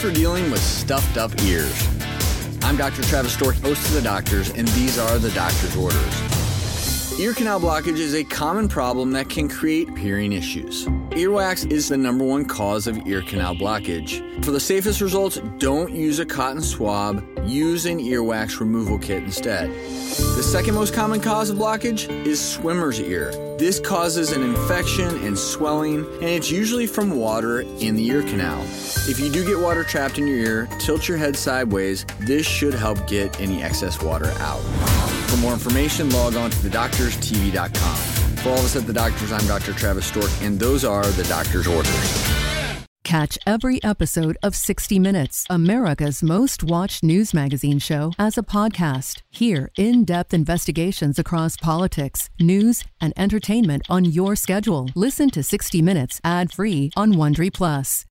For dealing with stuffed up ears. I'm Dr. Travis Stork, host of The Doctors, and these are the doctor's orders. Ear canal blockage is a common problem that can create hearing issues. Earwax is the number one cause of ear canal blockage. For the safest results, don't use a cotton swab, use an earwax removal kit instead. The second most common cause of blockage is swimmer's ear. This causes an infection and swelling, and it's usually from water in the ear canal. If you do get water trapped in your ear, tilt your head sideways. This should help get any excess water out. For more information, log on to thedoctorstv.com. For all of us at The Doctors, I'm Dr. Travis Stork, and those are the doctor's orders. Catch every episode of 60 Minutes, America's most watched news magazine show, as a podcast. Hear in depth investigations across politics, news, and entertainment on your schedule. Listen to 60 Minutes ad free on Wondery Plus.